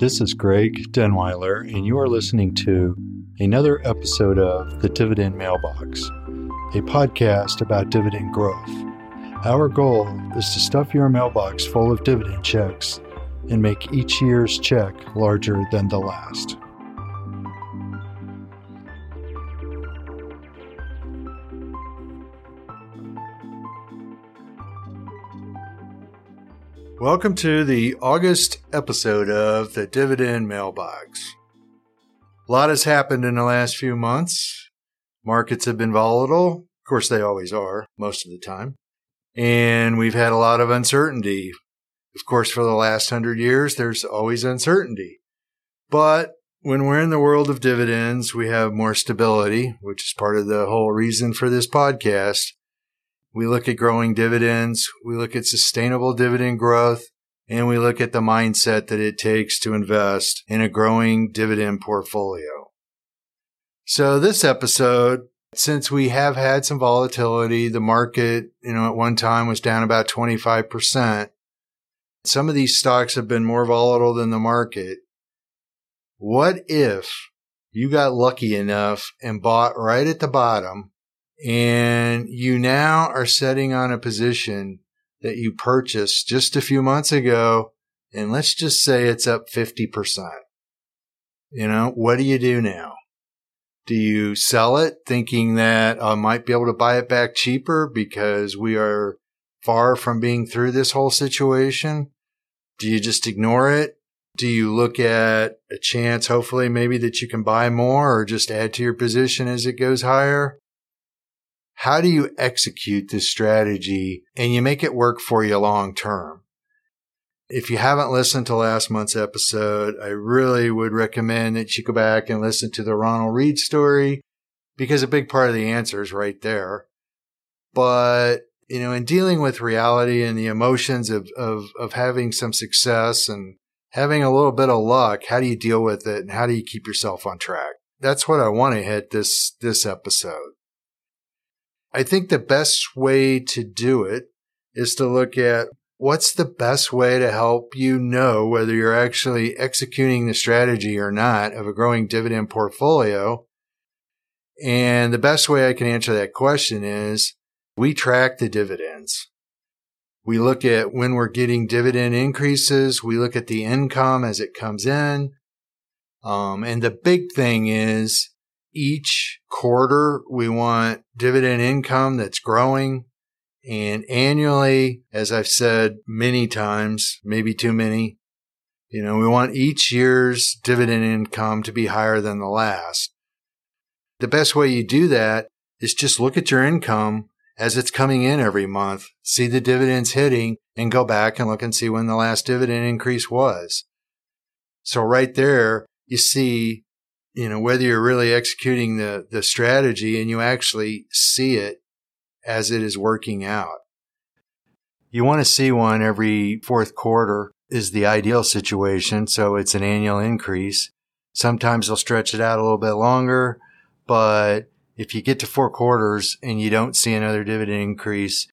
This is Greg Denewiler, and you are listening to another episode of The Dividend Mailbox, a podcast about dividend growth. Our goal is to stuff your mailbox full of dividend checks and make each year's check larger than the last. Welcome to the August episode of the Dividend Mailbox. A lot has happened in the last few months. Markets have been volatile. Of course, they always are, most of the time. And we've had a lot of uncertainty. Of course, for the last hundred years, there's always uncertainty. But when we're in the world of dividends, we have more stability, which is part of the whole reason for this podcast. We look at growing dividends. We look at sustainable dividend growth and we look at the mindset that it takes to invest in a growing dividend portfolio. So this episode, since we have had some volatility, the market, you know, at one time was down about 25%. Some of these stocks have been more volatile than the market. What if you got lucky enough and bought right at the bottom and you now are setting on a position that you purchased just a few months ago. And let's just say it's up 50%. You know, what do you do now? Do you sell it thinking that I might be able to buy it back cheaper because we are far from being through this whole situation? Do you just ignore it? Do you look at a chance, hopefully, maybe that you can buy more or just add to your position as it goes higher? How do you execute this strategy and you make it work for you long term? If you haven't listened to last month's episode, I really would recommend that you go back and listen to the Ronald Read story because a big part of the answer is right there. But, you know, in dealing with reality and the emotions of, of, of having some success and having a little bit of luck, how do you deal with it and how do you keep yourself on track? That's what I want to hit this, this episode. I think the best way to do it is to look at what's the best way to help you know whether you're actually executing the strategy or not of a growing dividend portfolio. And the best way I can answer that question is we track the dividends. We look at when we're getting dividend increases. We look at the income as it comes in. Um, and the big thing is each quarter we want dividend income that's growing. And annually, as I've said many times, maybe too many, you know, we want each year's dividend income to be higher than the last. The best way you do that is just look at your income as it's coming in every month, see the dividends hitting and go back and look and see when the last dividend increase was. So right there, you see you know, whether you're really executing the, the strategy and you actually see it as it is working out. You want to see one every fourth quarter is the ideal situation. So it's an annual increase. Sometimes they'll stretch it out a little bit longer, but if you get to four quarters and you don't see another dividend increase,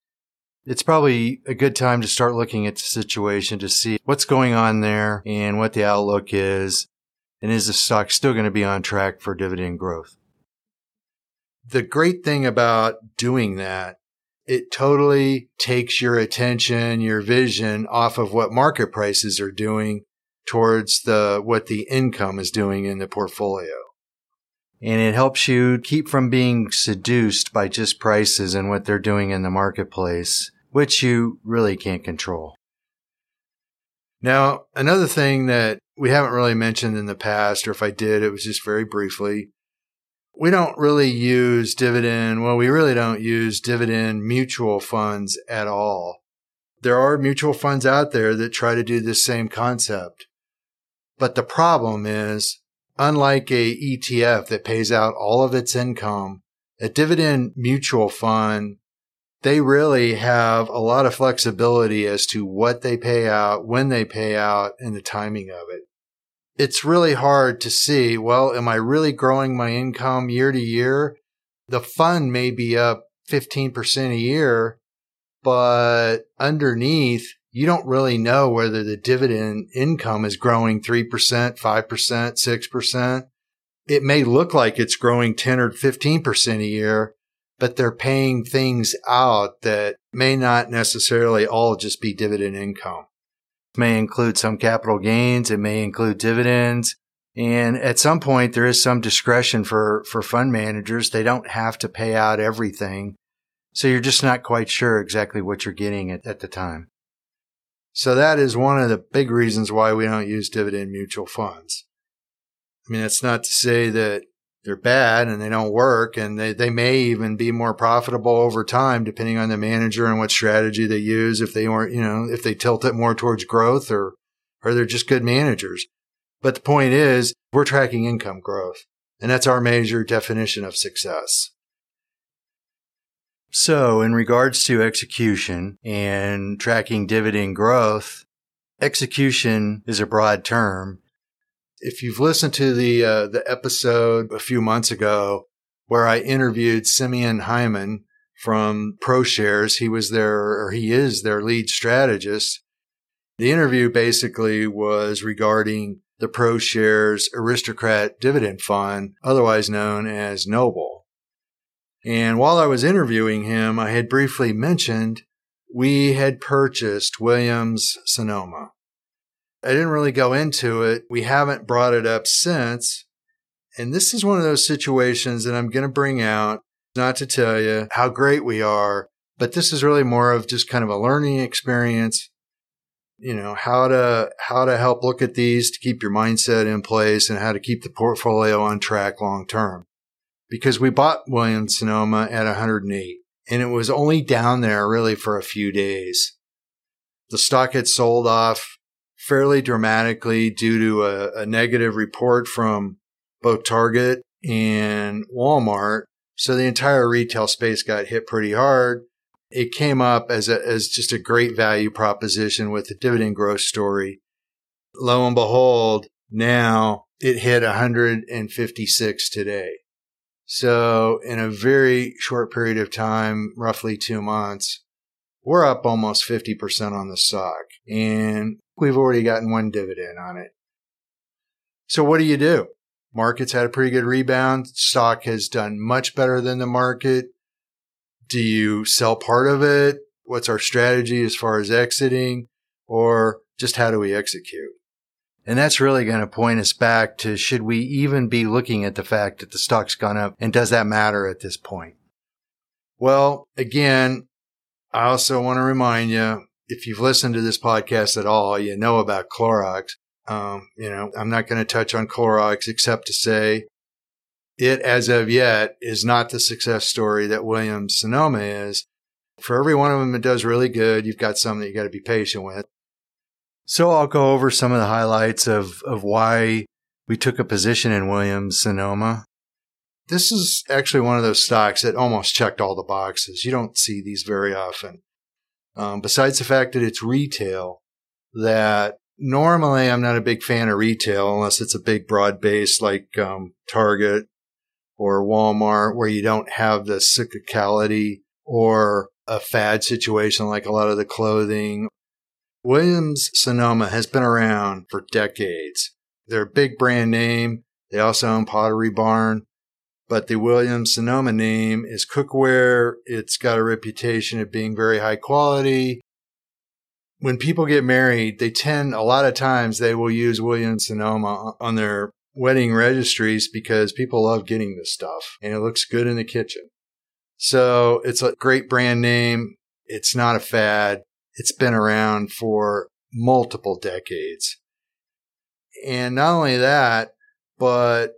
it's probably a good time to start looking at the situation to see what's going on there and what the outlook is and is the stock still going to be on track for dividend growth? The great thing about doing that, it totally takes your attention, your vision off of what market prices are doing towards the, what the income is doing in the portfolio. And it helps you keep from being seduced by just prices and what they're doing in the marketplace, which you really can't control. Now, another thing that we haven't really mentioned in the past, or if I did, it was just very briefly. We don't really use dividend. Well, we really don't use dividend mutual funds at all. There are mutual funds out there that try to do this same concept. But the problem is, unlike a ETF that pays out all of its income, a dividend mutual fund they really have a lot of flexibility as to what they pay out, when they pay out, and the timing of it. It's really hard to see, well, am I really growing my income year to year? the fund may be up 15% a year, but underneath, you don't really know whether the dividend income is growing 3%, 5%, 6%. It may look like it's growing 10 or 15% a year, but they're paying things out that may not necessarily all just be dividend income. May include some capital gains. It may include dividends. And at some point, there is some discretion for, for fund managers. They don't have to pay out everything. So you're just not quite sure exactly what you're getting at, at the time. So that is one of the big reasons why we don't use dividend mutual funds. I mean, that's not to say that they're bad and they don't work and they, they may even be more profitable over time depending on the manager and what strategy they use if they weren't you know if they tilt it more towards growth or or they're just good managers but the point is, we're tracking income growth, and that's our major definition of success. So, in regards to execution and tracking dividend growth, execution is a broad term. If you've listened to the uh, the episode a few months ago where I interviewed Simeon Hyman from ProShares, he was their or he is their lead strategist. The interview basically was regarding the ProShares Aristocrat Dividend Fund, otherwise known as Noble. And while I was interviewing him, I had briefly mentioned we had purchased Williams Sonoma. I didn't really go into it. We haven't brought it up since. And this is one of those situations that I'm going to bring out, not to tell you how great we are, but this is really more of just kind of a learning experience you know how to how to help look at these to keep your mindset in place and how to keep the portfolio on track long term because we bought williams sonoma at 108 and it was only down there really for a few days the stock had sold off fairly dramatically due to a, a negative report from both target and walmart so the entire retail space got hit pretty hard it came up as a, as just a great value proposition with the dividend growth story. Lo and behold, now it hit 156 today. So in a very short period of time, roughly two months, we're up almost 50% on the stock and we've already gotten one dividend on it. So what do you do? Markets had a pretty good rebound. Stock has done much better than the market. Do you sell part of it? What's our strategy as far as exiting? Or just how do we execute? And that's really going to point us back to should we even be looking at the fact that the stock's gone up and does that matter at this point? Well, again, I also want to remind you if you've listened to this podcast at all, you know about Clorox. Um, you know, I'm not going to touch on Clorox except to say it as of yet is not the success story that Williams Sonoma is. For every one of them, it does really good. You've got some that you got to be patient with. So I'll go over some of the highlights of, of why we took a position in Williams Sonoma. This is actually one of those stocks that almost checked all the boxes. You don't see these very often. Um, besides the fact that it's retail, that normally I'm not a big fan of retail unless it's a big broad base like um, Target or Walmart where you don't have the cyclicality or a fad situation like a lot of the clothing. Williams Sonoma has been around for decades. They're a big brand name. They also own Pottery Barn, but the Williams Sonoma name is cookware. It's got a reputation of being very high quality. When people get married, they tend, a lot of times, they will use Williams Sonoma on their wedding registries because people love getting this stuff and it looks good in the kitchen. So it's a great brand name. It's not a fad. It's been around for multiple decades. And not only that, but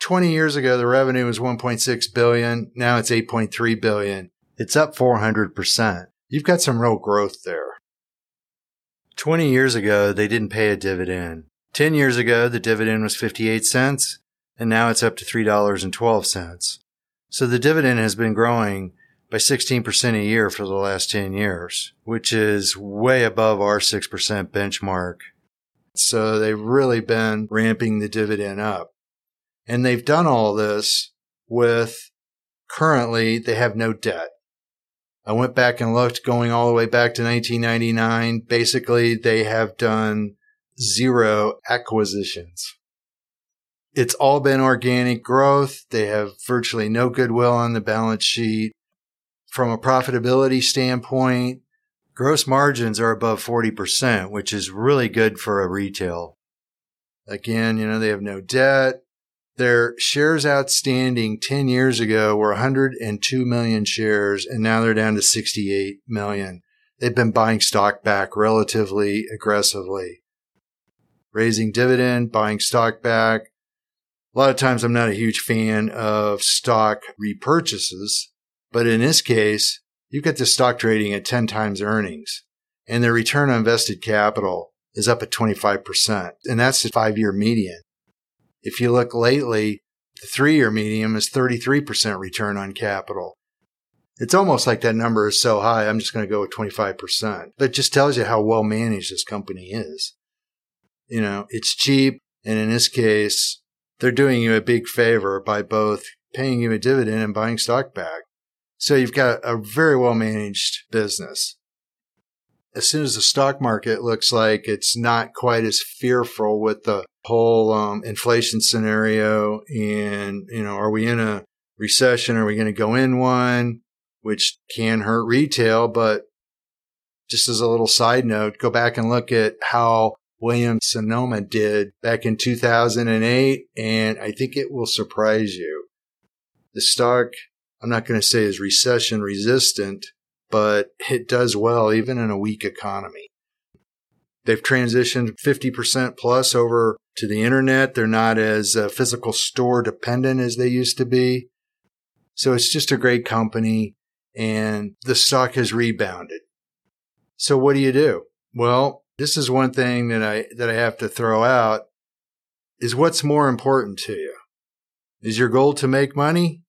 20 years ago, the revenue was 1.6 billion. Now it's 8.3 billion. It's up 400%. You've got some real growth there. 20 years ago, they didn't pay a dividend. 10 years ago, the dividend was 58 cents, and now it's up to $3.12. So the dividend has been growing by 16% a year for the last 10 years, which is way above our 6% benchmark. So they've really been ramping the dividend up. And they've done all this with currently they have no debt. I went back and looked going all the way back to 1999. Basically, they have done zero acquisitions. It's all been organic growth. They have virtually no goodwill on the balance sheet. From a profitability standpoint, gross margins are above 40%, which is really good for a retail. Again, you know, they have no debt. Their shares outstanding 10 years ago were 102 million shares, and now they're down to 68 million. They've been buying stock back relatively aggressively, raising dividend, buying stock back. A lot of times I'm not a huge fan of stock repurchases, but in this case, you get the stock trading at 10 times earnings and their return on invested capital is up at 25%. And that's the five year median. If you look lately, the three year median is 33% return on capital. It's almost like that number is so high, I'm just going to go with 25%. But it just tells you how well managed this company is. You know, it's cheap. And in this case, they're doing you a big favor by both paying you a dividend and buying stock back. So you've got a very well managed business. As soon as the stock market looks like it's not quite as fearful with the whole um, inflation scenario, and you know, are we in a recession? Are we going to go in one? Which can hurt retail, but just as a little side note, go back and look at how Williams Sonoma did back in 2008, and I think it will surprise you. The stock, I'm not going to say is recession resistant, but it does well even in a weak economy. They've transitioned 50% plus over to the internet. They're not as uh, physical store dependent as they used to be. So it's just a great company and the stock has rebounded. So what do you do? Well, this is one thing that I that I have to throw out is what's more important to you? Is your goal to make money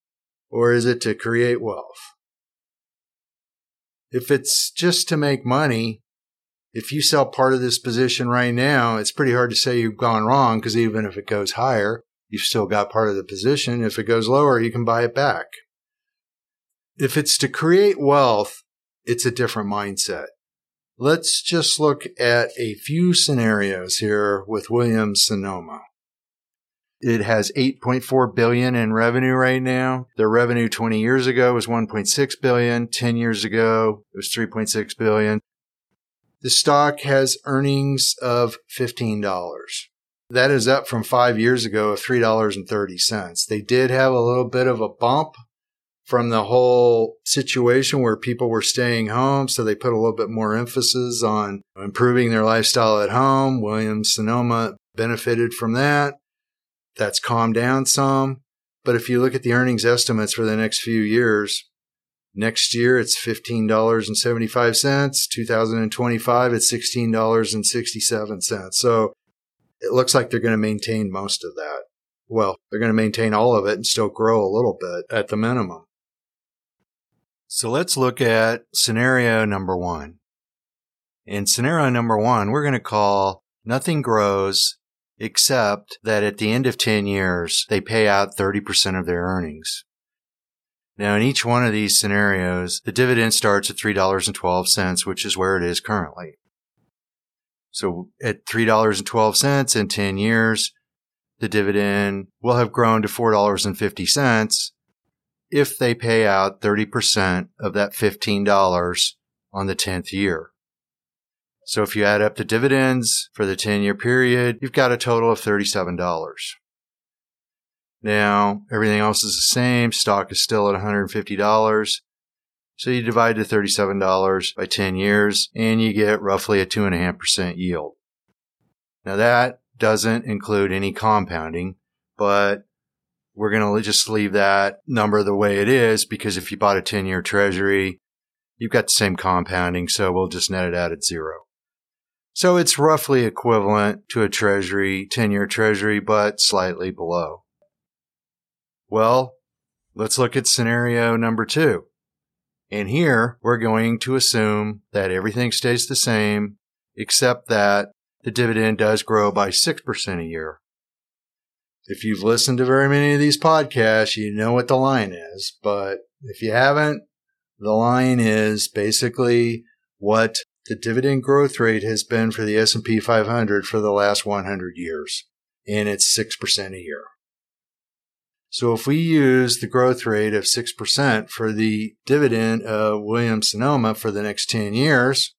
or is it to create wealth? If it's just to make money, if you sell part of this position right now, it's pretty hard to say you've gone wrong because even if it goes higher, you've still got part of the position. If it goes lower, you can buy it back. If it's to create wealth, it's a different mindset. Let's just look at a few scenarios here with Williams Sonoma. It has 8.4 billion in revenue right now. Their revenue 20 years ago was 1.6 billion. 10 years ago, it was 3.6 billion. The stock has earnings of $15. That is up from five years ago of $3.30. They did have a little bit of a bump from the whole situation where people were staying home. So they put a little bit more emphasis on improving their lifestyle at home. Williams Sonoma benefited from that. That's calmed down some. But if you look at the earnings estimates for the next few years, next year it's $15.75. 2025, it's $16.67. So it looks like they're going to maintain most of that. Well, they're going to maintain all of it and still grow a little bit at the minimum. So let's look at scenario number one. In scenario number one, we're going to call nothing grows except that at the end of 10 years, they pay out 30% of their earnings. Now, in each one of these scenarios, the dividend starts at $3.12, which is where it is currently. So at $3.12 in 10 years, the dividend will have grown to $4.50 if they pay out 30% of that $15 on the 10th year. So if you add up the dividends for the 10 year period, you've got a total of $37. Now, everything else is the same. Stock is still at $150. So you divide the $37 by 10 years and you get roughly a 2.5% yield. Now that doesn't include any compounding, but we're going to just leave that number the way it is because if you bought a 10 year treasury, you've got the same compounding. So we'll just net it out at zero. So it's roughly equivalent to a treasury, 10 year treasury, but slightly below. Well, let's look at scenario number two. And here we're going to assume that everything stays the same, except that the dividend does grow by 6% a year. If you've listened to very many of these podcasts, you know what the line is. But if you haven't, the line is basically what the dividend growth rate has been for the S&P 500 for the last 100 years. And it's 6% a year. So if we use the growth rate of 6% for the dividend of Williams Sonoma for the next 10 years,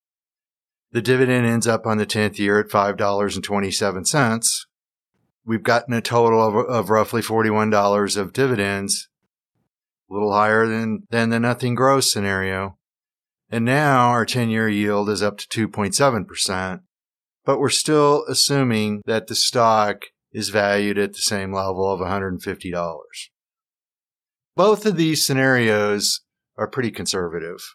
the dividend ends up on the 10th year at $5.27. We've gotten a total of, of roughly $41 of dividends, a little higher than, than the nothing grows scenario. And now our 10 year yield is up to 2.7%, but we're still assuming that the stock is valued at the same level of $150. Both of these scenarios are pretty conservative.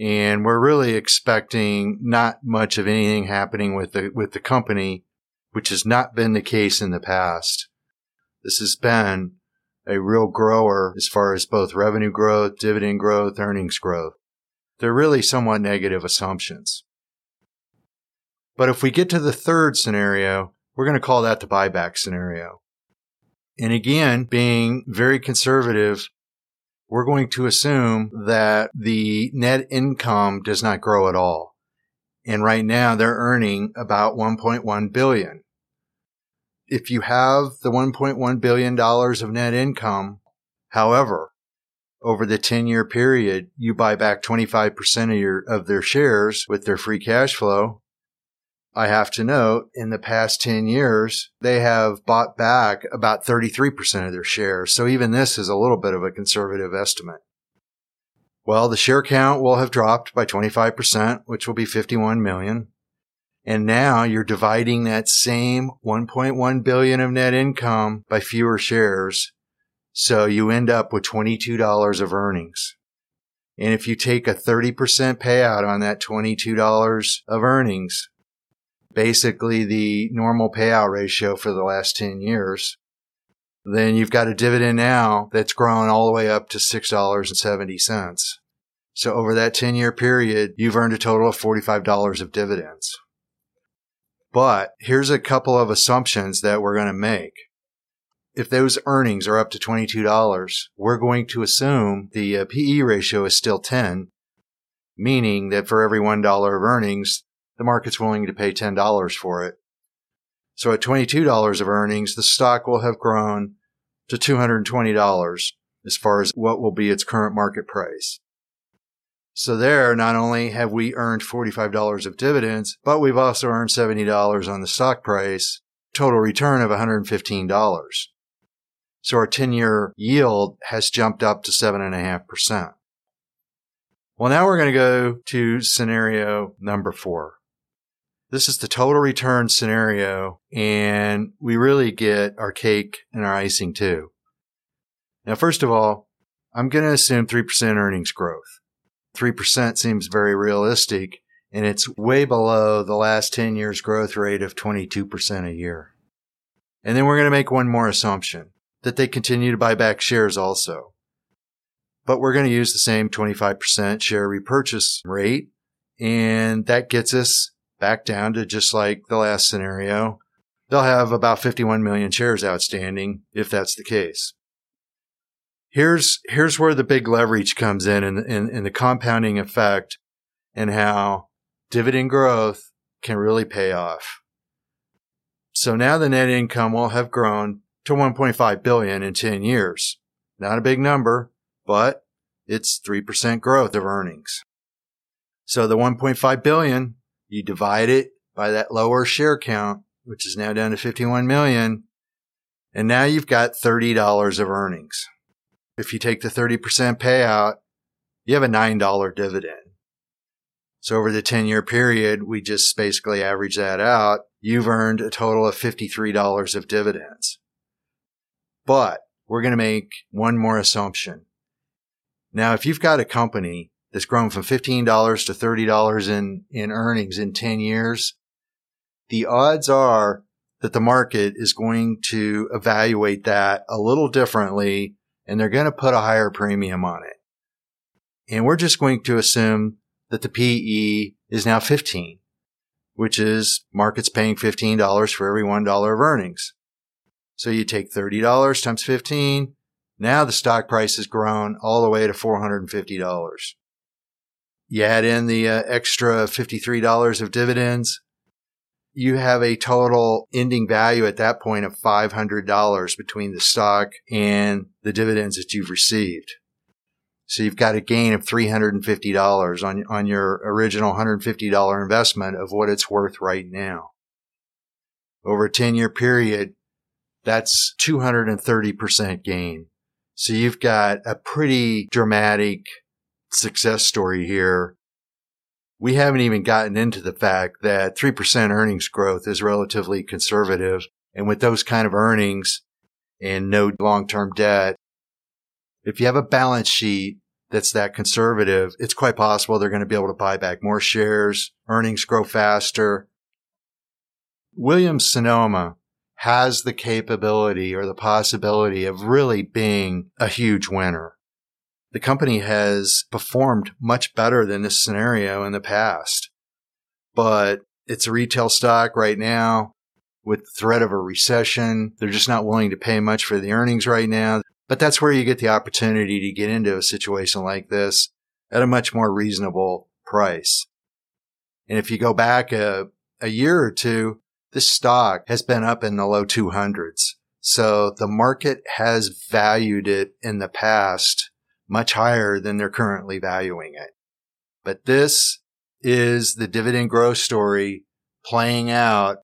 And we're really expecting not much of anything happening with the, with the company, which has not been the case in the past. This has been a real grower as far as both revenue growth, dividend growth, earnings growth. They're really somewhat negative assumptions. But if we get to the third scenario, we're going to call that the buyback scenario. And again, being very conservative, we're going to assume that the net income does not grow at all. And right now they're earning about 1.1 billion. If you have the 1.1 billion dollars of net income, however, over the 10 year period, you buy back 25% of your, of their shares with their free cash flow. I have to note in the past 10 years, they have bought back about 33% of their shares. So even this is a little bit of a conservative estimate. Well, the share count will have dropped by 25%, which will be 51 million. And now you're dividing that same 1.1 billion of net income by fewer shares. So you end up with $22 of earnings. And if you take a 30% payout on that $22 of earnings, basically the normal payout ratio for the last 10 years, then you've got a dividend now that's grown all the way up to $6.70. So over that 10 year period, you've earned a total of $45 of dividends. But here's a couple of assumptions that we're going to make. If those earnings are up to $22, we're going to assume the uh, PE ratio is still 10, meaning that for every $1 of earnings, the market's willing to pay $10 for it. So at $22 of earnings, the stock will have grown to $220 as far as what will be its current market price. So there, not only have we earned $45 of dividends, but we've also earned $70 on the stock price, total return of $115. So our 10 year yield has jumped up to 7.5%. Well, now we're going to go to scenario number four. This is the total return scenario, and we really get our cake and our icing too. Now, first of all, I'm going to assume 3% earnings growth. 3% seems very realistic, and it's way below the last 10 years growth rate of 22% a year. And then we're going to make one more assumption that they continue to buy back shares also. But we're going to use the same 25% share repurchase rate, and that gets us back down to just like the last scenario. They'll have about 51 million shares outstanding if that's the case. Here's, here's where the big leverage comes in and, in, in the compounding effect and how dividend growth can really pay off. So now the net income will have grown to 1.5 billion in 10 years. Not a big number, but it's 3% growth of earnings. So the 1.5 billion you divide it by that lower share count, which is now down to 51 million. And now you've got $30 of earnings. If you take the 30% payout, you have a $9 dividend. So over the 10 year period, we just basically average that out. You've earned a total of $53 of dividends. But we're going to make one more assumption. Now, if you've got a company that's grown from $15 to $30 in, in earnings in 10 years, the odds are that the market is going to evaluate that a little differently and they're going to put a higher premium on it. And we're just going to assume that the PE is now 15, which is markets paying $15 for every $1 of earnings. So you take $30 times 15. Now the stock price has grown all the way to $450. You add in the uh, extra $53 of dividends. You have a total ending value at that point of $500 between the stock and the dividends that you've received. So you've got a gain of $350 on, on your original $150 investment of what it's worth right now. Over a 10 year period, that's 230% gain. So you've got a pretty dramatic success story here. We haven't even gotten into the fact that 3% earnings growth is relatively conservative. And with those kind of earnings and no long-term debt, if you have a balance sheet that's that conservative, it's quite possible they're going to be able to buy back more shares, earnings grow faster. Williams Sonoma has the capability or the possibility of really being a huge winner. The company has performed much better than this scenario in the past, but it's a retail stock right now with the threat of a recession. They're just not willing to pay much for the earnings right now. But that's where you get the opportunity to get into a situation like this at a much more reasonable price. And if you go back a, a year or two, this stock has been up in the low 200s. So the market has valued it in the past much higher than they're currently valuing it. But this is the dividend growth story playing out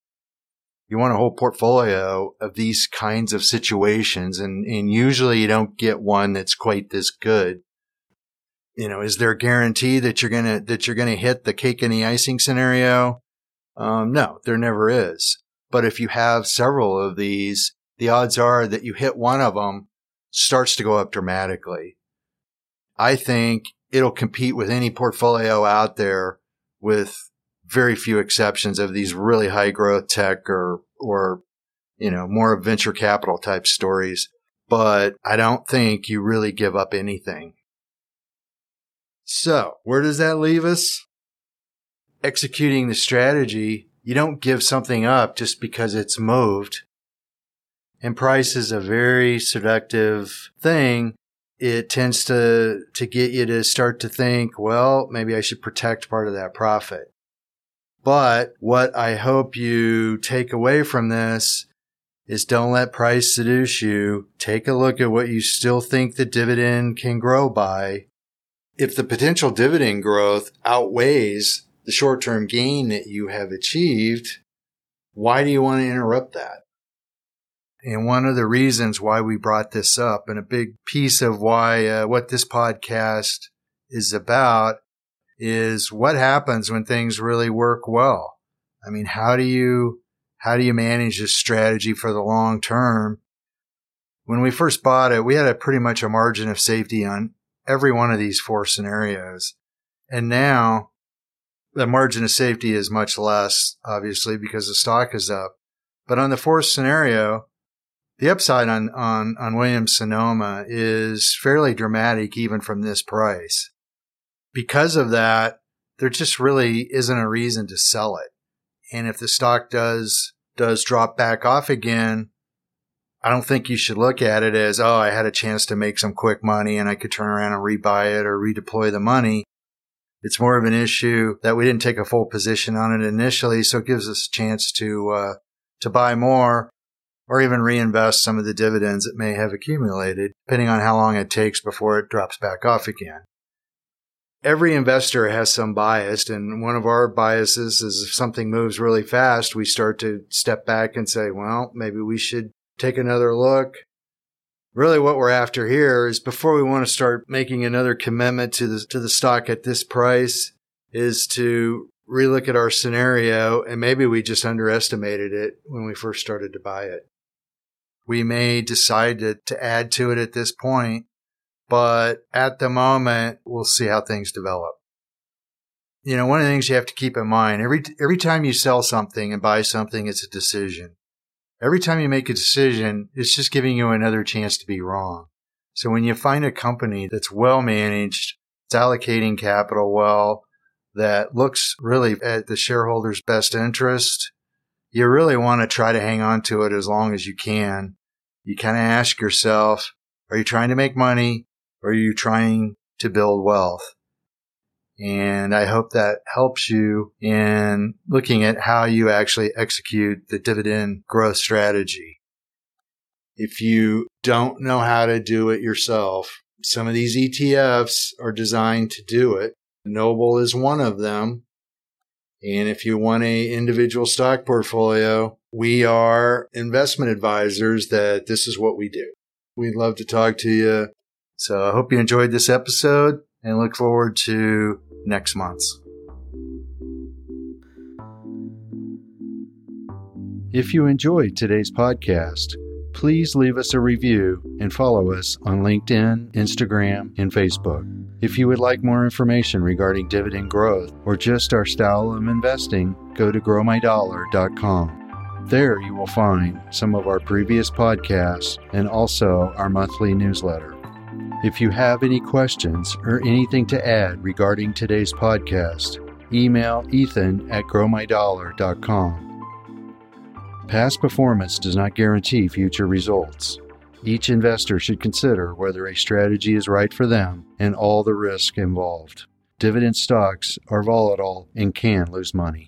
you want a whole portfolio of these kinds of situations. And, and usually you don't get one that's quite this good. You know, is there a guarantee that you're going to, that you're going to hit the cake and the icing scenario? Um, no, there never is. But if you have several of these, the odds are that you hit one of them starts to go up dramatically. I think it'll compete with any portfolio out there with very few exceptions of these really high growth tech or, or, you know, more venture capital type stories. But I don't think you really give up anything. So where does that leave us? Executing the strategy. You don't give something up just because it's moved. And price is a very seductive thing. It tends to, to get you to start to think, well, maybe I should protect part of that profit. But what I hope you take away from this is don't let price seduce you. Take a look at what you still think the dividend can grow by. If the potential dividend growth outweighs the short term gain that you have achieved, why do you want to interrupt that? And one of the reasons why we brought this up and a big piece of why, uh, what this podcast is about is what happens when things really work well. I mean, how do you, how do you manage this strategy for the long term? When we first bought it, we had a pretty much a margin of safety on every one of these four scenarios. And now the margin of safety is much less, obviously, because the stock is up. But on the fourth scenario, the upside on, on, on Williams Sonoma is fairly dramatic even from this price because of that, there just really isn't a reason to sell it. And if the stock does, does drop back off again, I don't think you should look at it as, oh, I had a chance to make some quick money and I could turn around and rebuy it or redeploy the money. It's more of an issue that we didn't take a full position on it initially. So it gives us a chance to, uh, to buy more or even reinvest some of the dividends that may have accumulated, depending on how long it takes before it drops back off again every investor has some bias. And one of our biases is if something moves really fast, we start to step back and say, well, maybe we should take another look. Really what we're after here is before we want to start making another commitment to the, to the stock at this price is to relook at our scenario and maybe we just underestimated it when we first started to buy it. We may decide to, to add to it at this point but at the moment, we'll see how things develop. You know, one of the things you have to keep in mind every every time you sell something and buy something, it's a decision. Every time you make a decision, it's just giving you another chance to be wrong. So when you find a company that's well managed, it's allocating capital well, that looks really at the shareholders' best interest, you really want to try to hang on to it as long as you can you kind of ask yourself, are you trying to make money or are you trying to build wealth? And I hope that helps you in looking at how you actually execute the dividend growth strategy. If you don't know how to do it yourself, some of these ETFs are designed to do it. Noble is one of them. And if you want a individual stock portfolio, we are investment advisors that this is what we do. We'd love to talk to you. So I hope you enjoyed this episode and look forward to next month's. If you enjoyed today's podcast, please leave us a review and follow us on LinkedIn, Instagram, and Facebook. If you would like more information regarding dividend growth or just our style of investing, go to growmydollar.com. There you will find some of our previous podcasts and also our monthly newsletter. If you have any questions or anything to add regarding today's podcast, email ethan at growmydollar.com. Past performance does not guarantee future results. Each investor should consider whether a strategy is right for them and all the risk involved. Dividend stocks are volatile and can lose money.